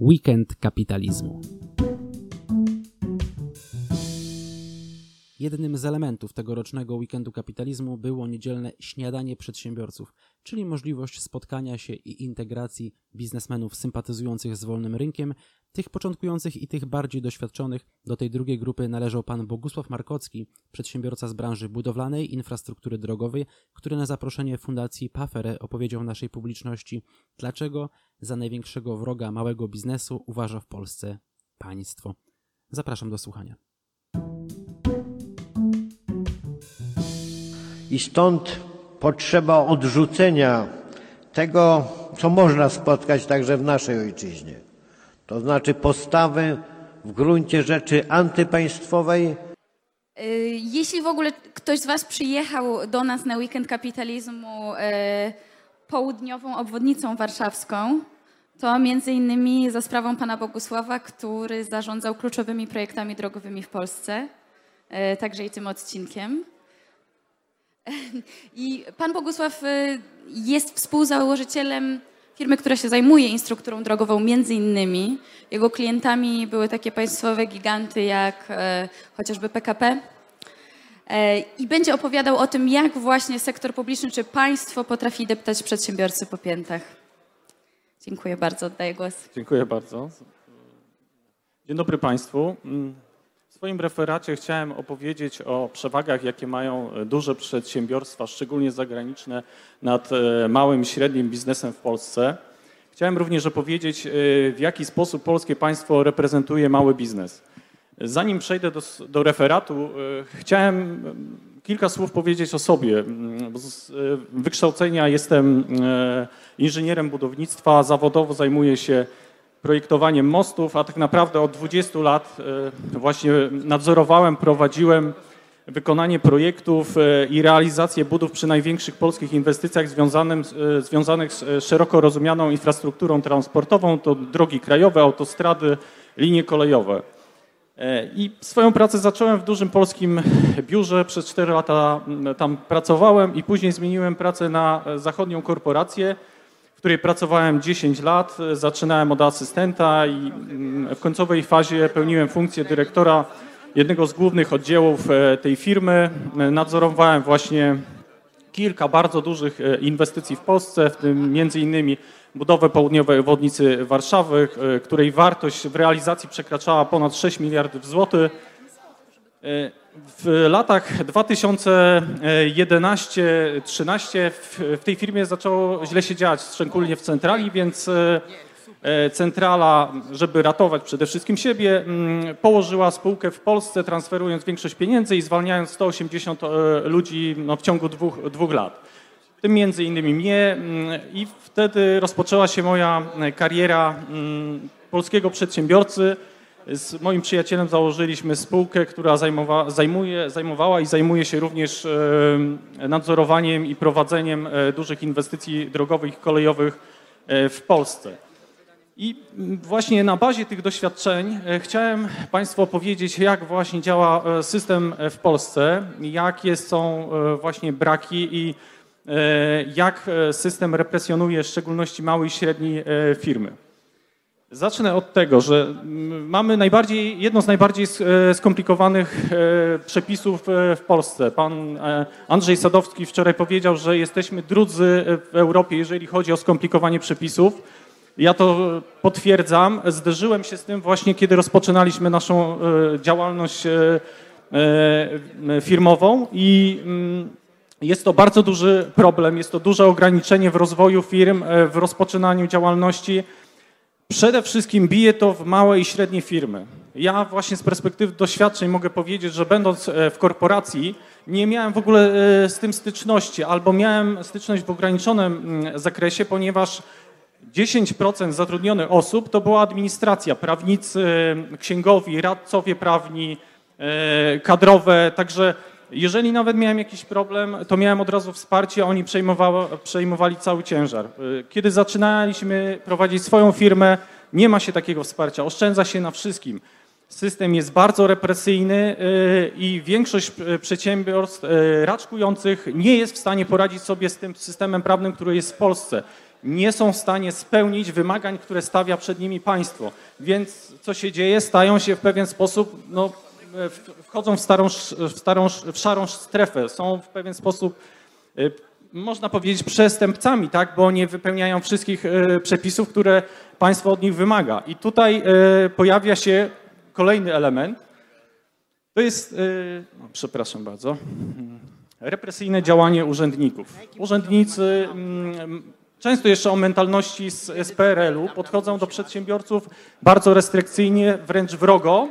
Weekend kapitalizmu. Jednym z elementów tegorocznego weekendu kapitalizmu było niedzielne śniadanie przedsiębiorców, czyli możliwość spotkania się i integracji biznesmenów sympatyzujących z wolnym rynkiem, tych początkujących i tych bardziej doświadczonych. Do tej drugiej grupy należał pan Bogusław Markocki, przedsiębiorca z branży budowlanej, infrastruktury drogowej, który na zaproszenie Fundacji Pafere opowiedział naszej publiczności, dlaczego za największego wroga małego biznesu uważa w Polsce państwo. Zapraszam do słuchania. I stąd potrzeba odrzucenia tego, co można spotkać także w naszej ojczyźnie. To znaczy postawy w gruncie rzeczy antypaństwowej, Y, Jeśli w ogóle ktoś z Was przyjechał do nas na weekend kapitalizmu y, południową obwodnicą warszawską, to między innymi za sprawą pana Bogusława, który zarządzał kluczowymi projektami drogowymi w Polsce, y, także i tym odcinkiem. I pan Bogusław y, jest współzałożycielem firmy, która się zajmuje instrukturą drogową między innymi. Jego klientami były takie państwowe giganty jak e, chociażby PKP. E, I będzie opowiadał o tym, jak właśnie sektor publiczny czy państwo potrafi deptać przedsiębiorcy po piętach. Dziękuję bardzo, oddaję głos. Dziękuję bardzo. Dzień dobry Państwu. W swoim referacie chciałem opowiedzieć o przewagach, jakie mają duże przedsiębiorstwa, szczególnie zagraniczne, nad e, małym i średnim biznesem w Polsce. Chciałem również opowiedzieć, e, w jaki sposób polskie państwo reprezentuje mały biznes. Zanim przejdę do, do referatu, e, chciałem mm, kilka słów powiedzieć o sobie. Mm, Z e, wykształcenia jestem e, inżynierem budownictwa, zawodowo zajmuję się projektowaniem mostów, a tak naprawdę od 20 lat e, właśnie nadzorowałem, prowadziłem wykonanie projektów e, i realizację budów przy największych polskich inwestycjach związanym, e, związanych z szeroko rozumianą infrastrukturą transportową, to drogi krajowe, autostrady, linie kolejowe. I swoją pracę zacząłem w dużym polskim biurze. Przez 4 lata tam pracowałem i później zmieniłem pracę na zachodnią korporację, w której pracowałem 10 lat. E, Zaczynałem od asystenta i mm, w końcowej fazie pełniłem funkcję dyrektora jednego z głównych oddziałów e, tej firmy. E, Nadzorowałem właśnie kilka bardzo dużych inwestycji w Polsce, w tym między innymi budowę południowej obwodnicy Warszawy, której wartość w realizacji przekraczała ponad 6 miliardów złotych. W latach 2011-13 w, tej firmie zaczęło źle się dziać, szczególnie w centrali, więc e, e, centrala, żeby ratować przede wszystkim siebie, mm, położyła spółkę w Polsce, transferując większość pieniędzy i zwalniając 180 e, ludzi no, w ciągu dwóch, dwóch lat. W tym między innymi mnie mm, i wtedy rozpoczęła się moja kariera mm, polskiego przedsiębiorcy. Z moim przyjacielem założyliśmy spółkę, która zajmowa, zajmuje, zajmowała i zajmuje się również nadzorowaniem i prowadzeniem e, dużych inwestycji drogowych i kolejowych e, w Polsce. I właśnie na bazie tych doświadczeń e, chciałem Państwu opowiedzieć, jak właśnie działa system w Polsce, jakie są właśnie braki i jak system represjonuje w szczególności małe i średnie firmy. Zacznę od tego, że mamy najbardziej, jedno z najbardziej e, skomplikowanych e, przepisów e, w Polsce. Pan Andrzej Sadowski wczoraj powiedział, że jesteśmy drudzy w Europie, jeżeli chodzi o skomplikowanie przepisów. Ja to potwierdzam. Zderzyłem się z tym właśnie, kiedy rozpoczynaliśmy naszą działalność firmową i mm, jest to bardzo duży problem, jest to duże ograniczenie w rozwoju firm, w rozpoczynaniu działalności. Przede wszystkim bije to w małe i średnie firmy. Ja właśnie z perspektywy doświadczeń mogę powiedzieć, że będąc e, w korporacji nie miałem w ogóle e, z tym styczności, albo miałem styczność w ograniczonym mm, zakresie, ponieważ 10% zatrudnionych osób to była administracja, prawnicy, księgowi, radcowie prawni, e, kadrowe, także jeżeli nawet miałem jakiś problem, to miałem od razu wsparcie, oni przejmowali cały ciężar. E, Kiedy zaczynaliśmy prowadzić swoją firmę, nie ma się takiego wsparcia, oszczędza się na wszystkim. System jest bardzo represyjny y, i większość y, przedsiębiorstw y, raczkujących nie jest w stanie poradzić sobie z tym systemem prawnym, który jest w Polsce. nie są w stanie spełnić wymagań, które stawia przed nimi państwo. Więc co się dzieje? Stają się w pewien sposób, no, wchodzą w, starą, w, starą, w szarą strefę, są w pewien sposób, y, można powiedzieć, przestępcami, tak? bo nie wypełniają wszystkich y, przepisów, które państwo od nich wymaga. I tutaj pojawia się kolejny element. To jest, no, przepraszam bardzo, represyjne działanie urzędników. Urzędnicy mm, często jeszcze o mentalności z, z PRL-u podchodzą do przedsiębiorców bardzo restrykcyjnie, wręcz wrogo.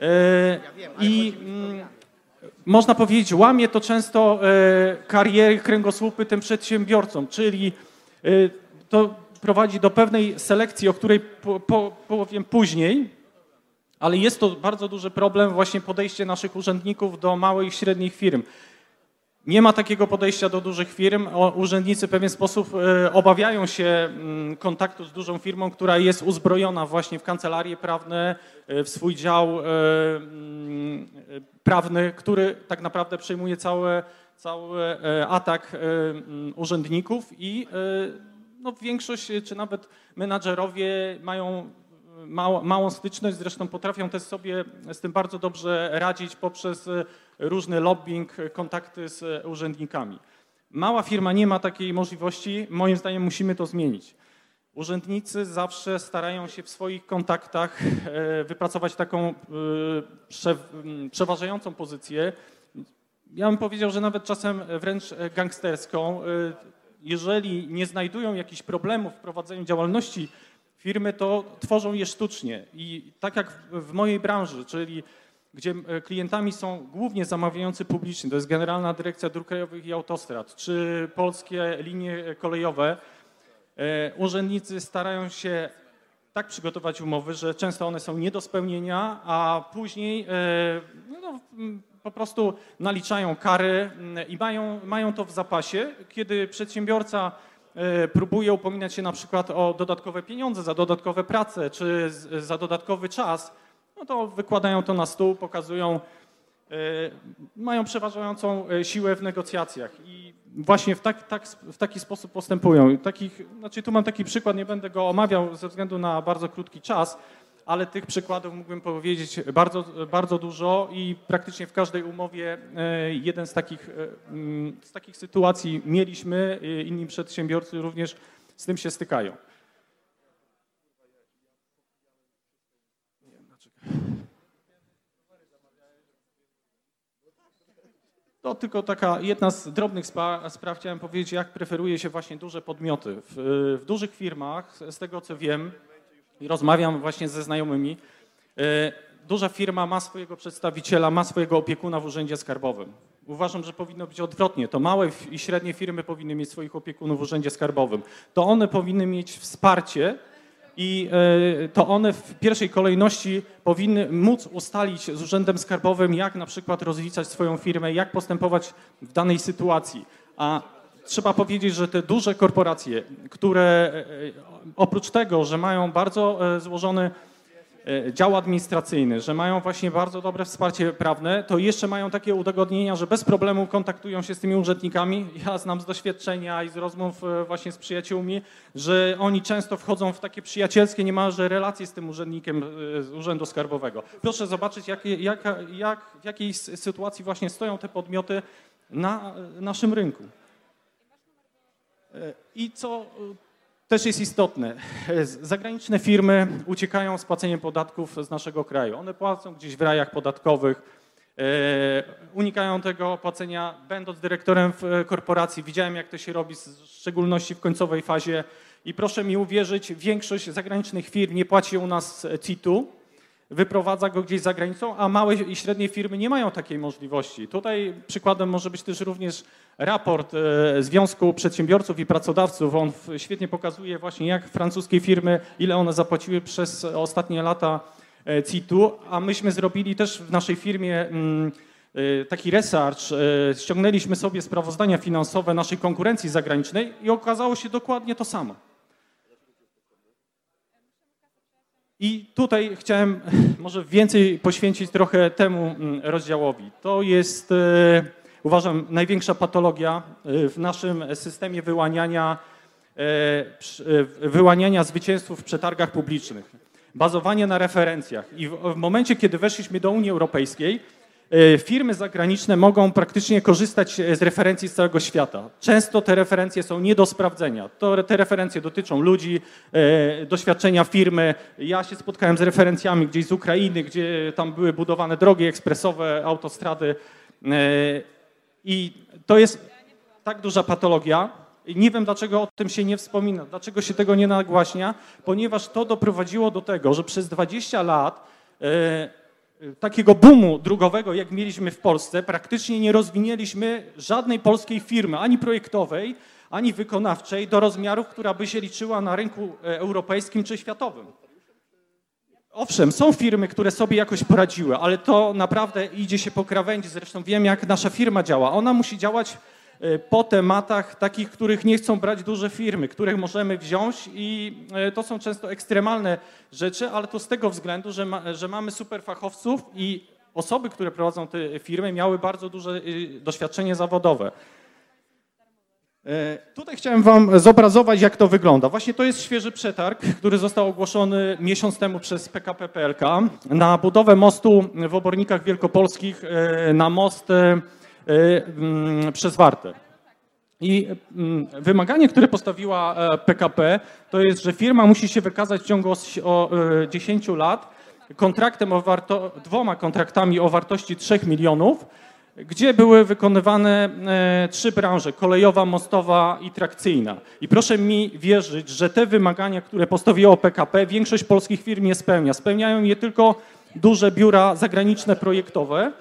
E, I mm, można powiedzieć, łamie to często e, kariery, kręgosłupy tym przedsiębiorcom, czyli e, to prowadzi do pewnej selekcji, o której po, po, powiem później, ale jest to bardzo duży problem właśnie podejście naszych urzędników do małych i średnich firm. Nie ma takiego podejścia do dużych firm. Urzędnicy w pewien sposób e, obawiają się mm, kontaktu z dużą firmą, która jest uzbrojona właśnie w kancelarie prawne, e, w swój dział e, mm, prawny, który tak naprawdę przejmuje cały, cały atak mm, urzędników i no, większość, czy nawet menadżerowie mają małą, małą styczność, zresztą potrafią też sobie z tym bardzo dobrze radzić poprzez różny lobbying, kontakty z e, urzędnikami. Mała firma nie ma takiej możliwości, moim zdaniem musimy to zmienić. Urzędnicy zawsze starają się w swoich kontaktach e, wypracować taką e, przeważającą pozycję. Ja bym powiedział, że nawet czasem wręcz gangsterską. Jeżeli nie znajdują jakichś problemów w prowadzeniu działalności firmy, to tworzą je sztucznie. I tak jak w mojej branży, czyli gdzie e, klientami są głównie zamawiający publiczni, to jest Generalna Dyrekcja Dróg Krajowych i Autostrad, czy polskie linie kolejowe, e, urzędnicy starają się tak przygotować umowy, że często one są nie do spełnienia, a później e, no, mm, po prostu naliczają kary mm, i mają, mają to w zapasie, kiedy przedsiębiorca e, próbuje upominać się na przykład o dodatkowe pieniądze za dodatkowe prace czy za dodatkowy czas, no to wykładają to na stół, pokazują, e, mają przeważającą e, siłę w negocjacjach i właśnie w, tak, tak, w taki sposób postępują. Takich, znaczy tu mam taki przykład, nie będę go omawiał ze względu na bardzo krótki czas, ale tych przykładów mógłbym powiedzieć bardzo, bardzo dużo i praktycznie w każdej umowie e, jeden z takich, mm, z takich sytuacji mieliśmy, inni przedsiębiorcy również z tym się stykają. To tylko taka jedna z drobnych spraw. Chciałem powiedzieć, jak preferuje się właśnie duże podmioty. W, w dużych firmach, z tego co wiem, i rozmawiam właśnie ze znajomymi, e, duża firma ma swojego przedstawiciela, ma swojego opiekuna w urzędzie skarbowym. Uważam, że powinno być odwrotnie. To małe i średnie firmy powinny mieć swoich opiekunów w urzędzie skarbowym. To one powinny mieć wsparcie i e, to one w pierwszej kolejności powinny móc ustalić z Urzędem Skarbowym, jak na przykład rozliczać swoją firmę, jak postępować w danej sytuacji. A trzeba powiedzieć, że te duże korporacje, które e, oprócz tego, że mają bardzo e, złożony e, dział administracyjny, że mają właśnie bardzo dobre wsparcie prawne, to jeszcze mają takie udogodnienia, że bez problemu kontaktują się z tymi urzędnikami. Ja znam z doświadczenia i z rozmów e, właśnie z przyjaciółmi, że oni często wchodzą w takie przyjacielskie niemalże relacje z tym urzędnikiem e, z Urzędu Skarbowego. Proszę zobaczyć, jak, jak, jak, w jakiej sytuacji właśnie stoją te podmioty na e, naszym rynku. E, I co e, też jest istotne, e, zagraniczne firmy uciekają z płaceniem podatków z naszego kraju. One płacą gdzieś w rajach podatkowych, e, unikają tego płacenia, będąc dyrektorem w e, korporacji. Widziałem, jak to się robi, w szczególności w końcowej fazie. I proszę mi uwierzyć, większość zagranicznych firm nie płaci u nas e, CIT-u, wyprowadza go gdzieś za granicą, a małe i średnie firmy nie mają takiej możliwości. Tutaj przykładem może być też również raport e, Związku Przedsiębiorców i Pracodawców. On świetnie pokazuje właśnie, jak francuskie firmy, ile one zapłaciły przez ostatnie lata e, CIT-u, a myśmy zrobili też w naszej firmie mm, e, taki research, ściągnęliśmy sobie sprawozdania finansowe naszej konkurencji zagranicznej i okazało się dokładnie to samo. I tutaj chciałem może więcej poświęcić trochę temu mm, rozdziałowi. To jest, e, uważam, największa patologia e, w naszym systemie wyłaniania e, wyłaniania zwycięzców w przetargach publicznych, bazowanie na referencjach. I w, momencie, kiedy weszliśmy do Unii Europejskiej, firmy zagraniczne mogą praktycznie korzystać e, z referencji z całego świata. Często te referencje są nie do sprawdzenia. To, te referencje dotyczą ludzi, e, doświadczenia firmy. Ja się spotkałem z referencjami gdzieś z Ukrainy, gdzie tam były budowane drogi ekspresowe, autostrady. E, I to jest tak duża patologia. Nie wiem, dlaczego o tym się nie wspomina, dlaczego się tego nie nagłaśnia, ponieważ to doprowadziło do tego, że przez 20 lat e, e, takiego boomu drogowego, jak mieliśmy w Polsce, praktycznie nie rozwinęliśmy żadnej polskiej firmy, ani projektowej, ani wykonawczej, do rozmiarów, która by się liczyła na rynku e, europejskim czy światowym. Owszem, są firmy, które sobie jakoś poradziły, ale to naprawdę idzie się po krawędzi. Zresztą wiem, jak nasza firma działa. Ona musi działać po tematach takich, których nie chcą brać duże firmy, których możemy wziąć i e, to są często ekstremalne rzeczy, ale to z tego względu, że, ma, że mamy super fachowców i osoby, które prowadzą te firmy miały bardzo duże y, doświadczenie zawodowe. Tutaj chciałem Wam zobrazować, jak to wygląda. Właśnie to jest świeży przetarg, który został ogłoszony miesiąc temu przez PKP PLK na budowę mostu w Obornikach Wielkopolskich na most przez Wartę. I mm, wymaganie, które postawiła e, PKP, to jest, że firma musi się wykazać w ciągu os- o, e, 10 lat kontraktem o warto, dwoma kontraktami o wartości 3 milionów, gdzie były wykonywane e, trzy branże, kolejowa, mostowa i trakcyjna. I proszę mi wierzyć, że te wymagania, które postawiło PKP, większość polskich firm nie spełnia. Spełniają je tylko duże biura zagraniczne projektowe.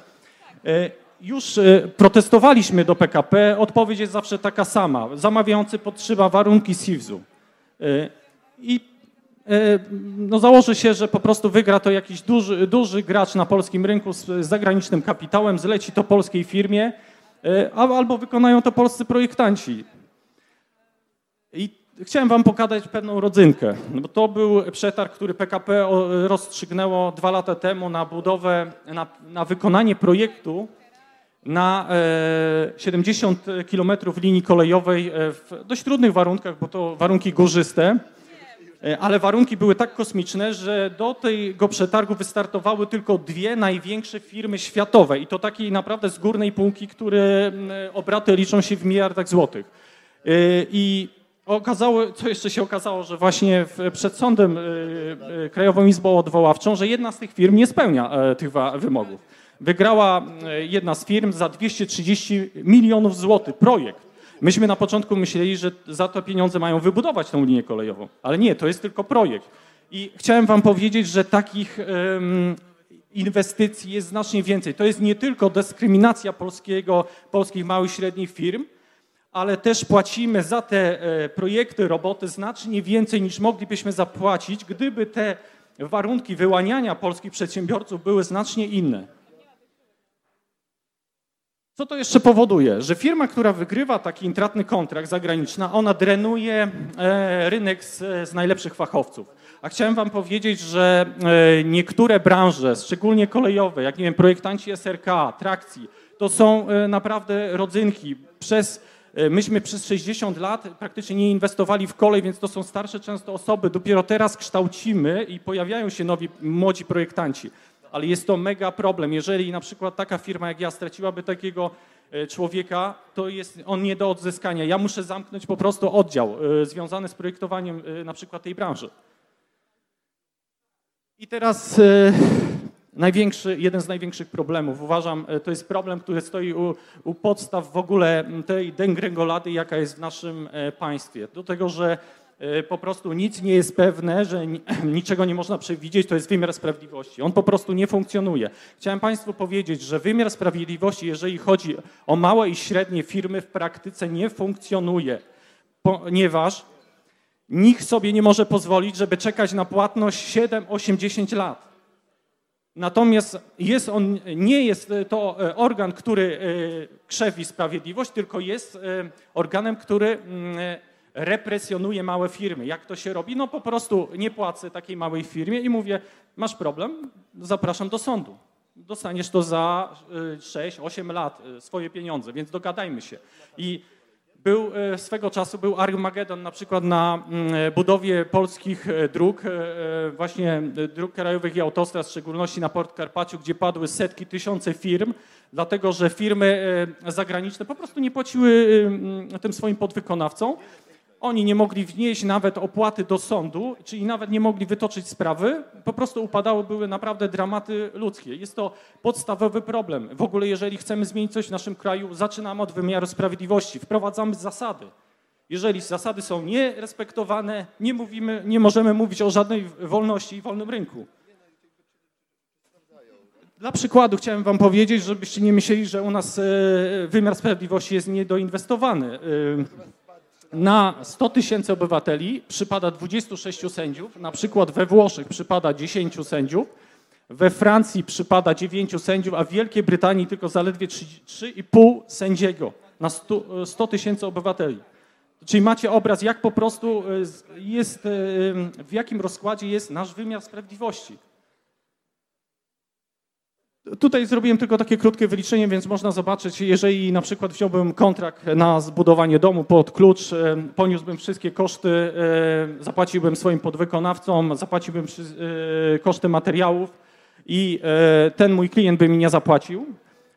Już e, protestowaliśmy do PKP, odpowiedź jest zawsze taka sama. Zamawiający podtrzyma warunki SIWZ-u. E, I e, no się, że po prostu wygra to jakiś duży, duży gracz na polskim rynku z, zagranicznym kapitałem, zleci to polskiej firmie, albo wykonają to polscy projektanci. I chciałem wam pokazać pewną rodzynkę, no bo to był przetarg, który PKP rozstrzygnęło dwa lata temu na budowę, na, na wykonanie projektu na e, 70 km linii kolejowej e, w dość trudnych warunkach, bo to warunki górzyste. E, Ale warunki były tak kosmiczne, że do tego przetargu wystartowały tylko dwie największe firmy światowe i to takiej naprawdę z górnej półki, które mm, obraty liczą się w miliardach złotych. E, I okazało, co jeszcze się okazało, że właśnie przed sądem e, e, Krajową Izbą Odwoławczą, że jedna z tych firm nie spełnia e, tych wymogów. Wygrała e, jedna z firm za 230 milionów złotych projekt. Myśmy na początku myśleli, że za to pieniądze mają wybudować tą linię kolejową, ale nie, to jest tylko projekt. I chciałem wam powiedzieć, że takich em, inwestycji jest znacznie więcej. To jest nie tylko dyskryminacja polskiego, polskich małych i średnich firm, ale też płacimy za te e, projekty, roboty znacznie więcej niż moglibyśmy zapłacić, gdyby te warunki wyłaniania polskich przedsiębiorców były znacznie inne. Co to jeszcze powoduje? Że firma, która wygrywa taki intratny kontrakt zagraniczny, ona drenuje e, rynek z, z najlepszych fachowców. A chciałem wam powiedzieć, że e, niektóre branże, szczególnie kolejowe, jak nie wiem, projektanci SRK, trakcji, to są e, naprawdę rodzynki. Przez, myśmy przez 60 lat praktycznie nie inwestowali w kolej, więc to są starsze często osoby. Dopiero teraz kształcimy i pojawiają się nowi, młodzi projektanci ale jest to mega problem. Jeżeli na przykład taka firma jak ja straciłaby takiego e, człowieka, to jest on nie do odzyskania. Ja muszę zamknąć po prostu oddział e, związany z projektowaniem e, na przykład tej branży. I teraz największy, jeden z największych problemów, uważam, to jest problem, który stoi u, u podstaw w ogóle tej degrengolady, jaka jest w naszym państwie. Do tego, że po prostu nic nie jest pewne, że ni- niczego nie można przewidzieć, to jest wymiar sprawiedliwości. On po prostu nie funkcjonuje. Chciałem Państwu powiedzieć, że wymiar sprawiedliwości, jeżeli chodzi o małe i średnie firmy, w praktyce nie funkcjonuje, ponieważ nikt sobie nie może pozwolić, żeby czekać na płatność 7, 8, 10 lat. Natomiast jest on, nie jest to e, organ, który e, krzewi sprawiedliwość, tylko jest e, organem, który mm, represjonuje małe firmy. Jak to się robi? No po prostu nie płacę takiej małej firmie i mówię, masz problem, zapraszam do sądu. Dostaniesz to za 6-8 lat, e, swoje pieniądze, więc dogadajmy się. I Był e, swego czasu był Armagedon na przykład na mm, budowie polskich dróg, właśnie dróg krajowych i autostrad, w szczególności na Port Karpaciu, gdzie padły setki, tysiące firm, dlatego że firmy zagraniczne po prostu nie płaciły e, tym swoim podwykonawcom. Oni nie mogli wnieść nawet opłaty do sądu, czyli nawet nie mogli wytoczyć sprawy. Po prostu upadały, były naprawdę dramaty ludzkie. Jest to podstawowy problem. W ogóle, jeżeli chcemy zmienić coś w naszym kraju, zaczynamy od wymiaru sprawiedliwości. Wprowadzamy zasady. Jeżeli zasady są nierespektowane, nie, mówimy, nie możemy mówić o żadnej wolności i wolnym rynku. Dla przykładu chciałem wam powiedzieć, żebyście nie myśleli, że u nas e, wymiar sprawiedliwości jest niedoinwestowany. Na 100 tysięcy obywateli przypada 26 sędziów, na przykład we Włoszech przypada 10 sędziów, we Francji przypada 9 sędziów, a w Wielkiej Brytanii tylko zaledwie 3,5 sędziego na 100 100 tysięcy obywateli. Czyli macie obraz, jak po prostu e, jest, e, w jakim rozkładzie jest nasz wymiar sprawiedliwości. Tutaj zrobiłem tylko takie krótkie wyliczenie, więc można zobaczyć, jeżeli na przykład wziąłbym kontrakt na zbudowanie domu pod klucz, e, poniósłbym wszystkie koszty, e, zapłaciłbym swoim podwykonawcom, zapłaciłbym e, koszty materiałów i ten mój klient by mi nie zapłacił,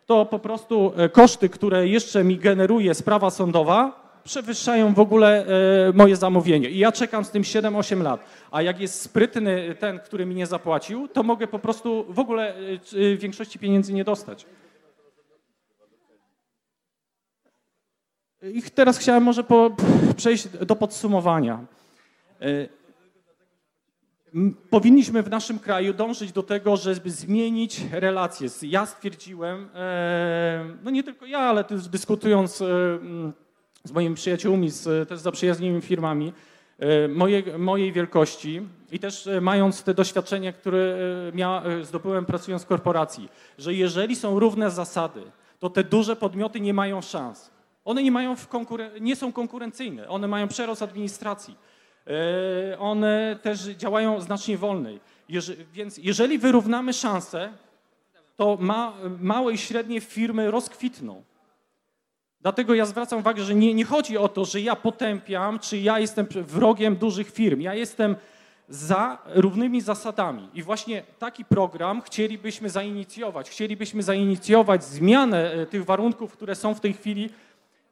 to po prostu koszty, które jeszcze mi generuje sprawa sądowa, przewyższają w ogóle e, moje zamówienie. I ja czekam z tym 7-8 lat. A jak jest sprytny ten, który mi nie zapłacił, to mogę po prostu w ogóle e, e, większości pieniędzy nie dostać. I teraz chciałem może po, przejść do podsumowania. Powinniśmy w naszym kraju dążyć do tego, żeby zmienić relacje. Ja stwierdziłem, no nie tylko ja, ale dyskutując z moimi przyjaciółmi, z też zaprzyjaźnionymi firmami e, moje, mojej wielkości i też e, mając te doświadczenia, które e, mia, zdobyłem pracując w korporacji, że jeżeli są równe zasady, to te duże podmioty nie mają szans. One nie, mają nie są konkurencyjne, one mają przerost administracji. One też działają znacznie wolniej. Jeże, więc jeżeli wyrównamy szanse, to ma, małe i średnie firmy rozkwitną. Dlatego ja zwracam uwagę, że nie, nie chodzi o to, że ja potępiam, czy ja jestem wrogiem dużych firm. Ja jestem za równymi zasadami. I właśnie taki program chcielibyśmy zainicjować. Chcielibyśmy zainicjować zmianę e, tych warunków, które są w tej chwili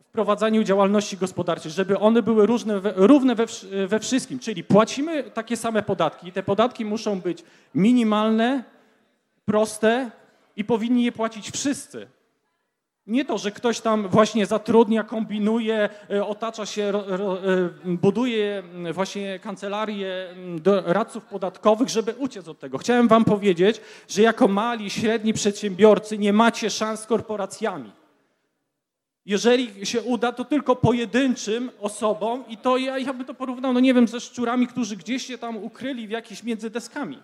w prowadzeniu działalności gospodarczej, żeby one były różne, równe we, wsz- we wszystkim. Czyli płacimy takie same podatki. Te podatki muszą być minimalne, proste i powinni je płacić wszyscy. Nie to, że ktoś tam właśnie zatrudnia, kombinuje, e, otacza się, e, buduje m, właśnie kancelarię m, do radców podatkowych, żeby uciec od tego. Chciałem wam powiedzieć, że jako mali średni przedsiębiorcy nie macie szans z korporacjami. Jeżeli się uda, to tylko pojedynczym osobom i to ja, ja bym to porównał, no nie wiem, ze szczurami, którzy gdzieś się tam ukryli w jakichś między deskami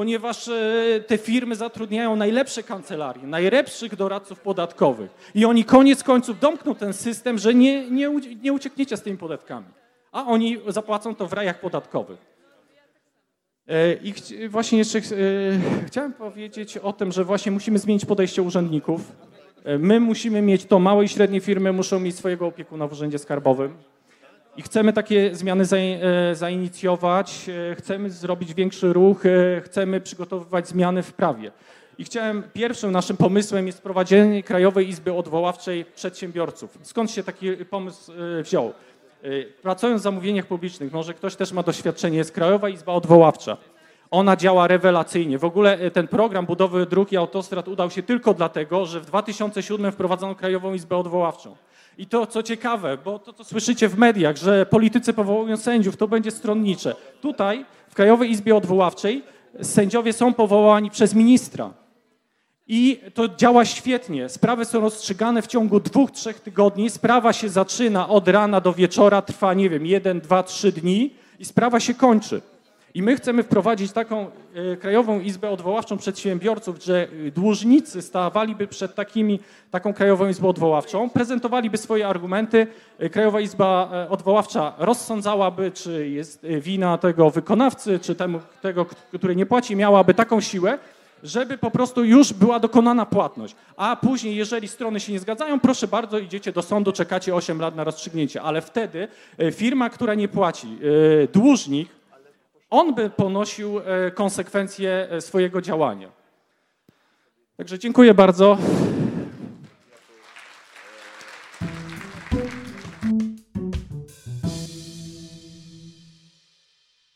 ponieważ e, te firmy zatrudniają najlepsze kancelarie, najlepszych doradców podatkowych i oni koniec końców domkną ten system, że nie, nie, nie uciekniecie z tymi podatkami, a oni zapłacą to w rajach podatkowych. E, I właśnie jeszcze e, chciałem powiedzieć o tym, że właśnie musimy zmienić podejście urzędników. My musimy mieć to, małe i średnie firmy muszą mieć swojego opiekuna w urzędzie skarbowym. I chcemy takie zmiany e, zainicjować, e, chcemy zrobić większy ruch, e, chcemy przygotowywać zmiany w prawie. I chciałem, pierwszym naszym pomysłem jest wprowadzenie Krajowej Izby Odwoławczej Przedsiębiorców. Skąd się taki pomysł wziął? Pracując w zamówieniach publicznych, może ktoś też ma doświadczenie, jest Krajowa Izba Odwoławcza. Ona działa rewelacyjnie. W ogóle ten program budowy dróg i autostrad udał się tylko dlatego, że w 2007 wprowadzono Krajową Izbę Odwoławczą. I to, co ciekawe, bo to, co słyszycie w mediach, że politycy powołują sędziów, to będzie stronnicze. Tutaj, w Krajowej Izbie Odwoławczej, sędziowie są powołani przez ministra. I to działa świetnie. Sprawy są rozstrzygane w ciągu dwóch, trzech tygodni. Sprawa się zaczyna od rana do wieczora, trwa, nie wiem, jeden, dwa, trzy dni i sprawa się kończy. I my chcemy wprowadzić taką e, Krajową Izbę Odwoławczą Przedsiębiorców, że e, dłużnicy stawaliby przed takimi, taką Krajową Izbą Odwoławczą, prezentowaliby swoje argumenty. E, Krajowa Izba Odwoławcza rozsądzałaby, czy jest wina tego wykonawcy, czy temu, tego, który nie płaci, miałaby taką siłę, żeby po prostu już była dokonana płatność. A później, jeżeli strony się nie zgadzają, proszę bardzo, idziecie do sądu, czekacie 8 lat na rozstrzygnięcie. Ale wtedy firma, która nie płaci, dłużnik, on by ponosił e, konsekwencje e, swojego działania. Także dziękuję bardzo.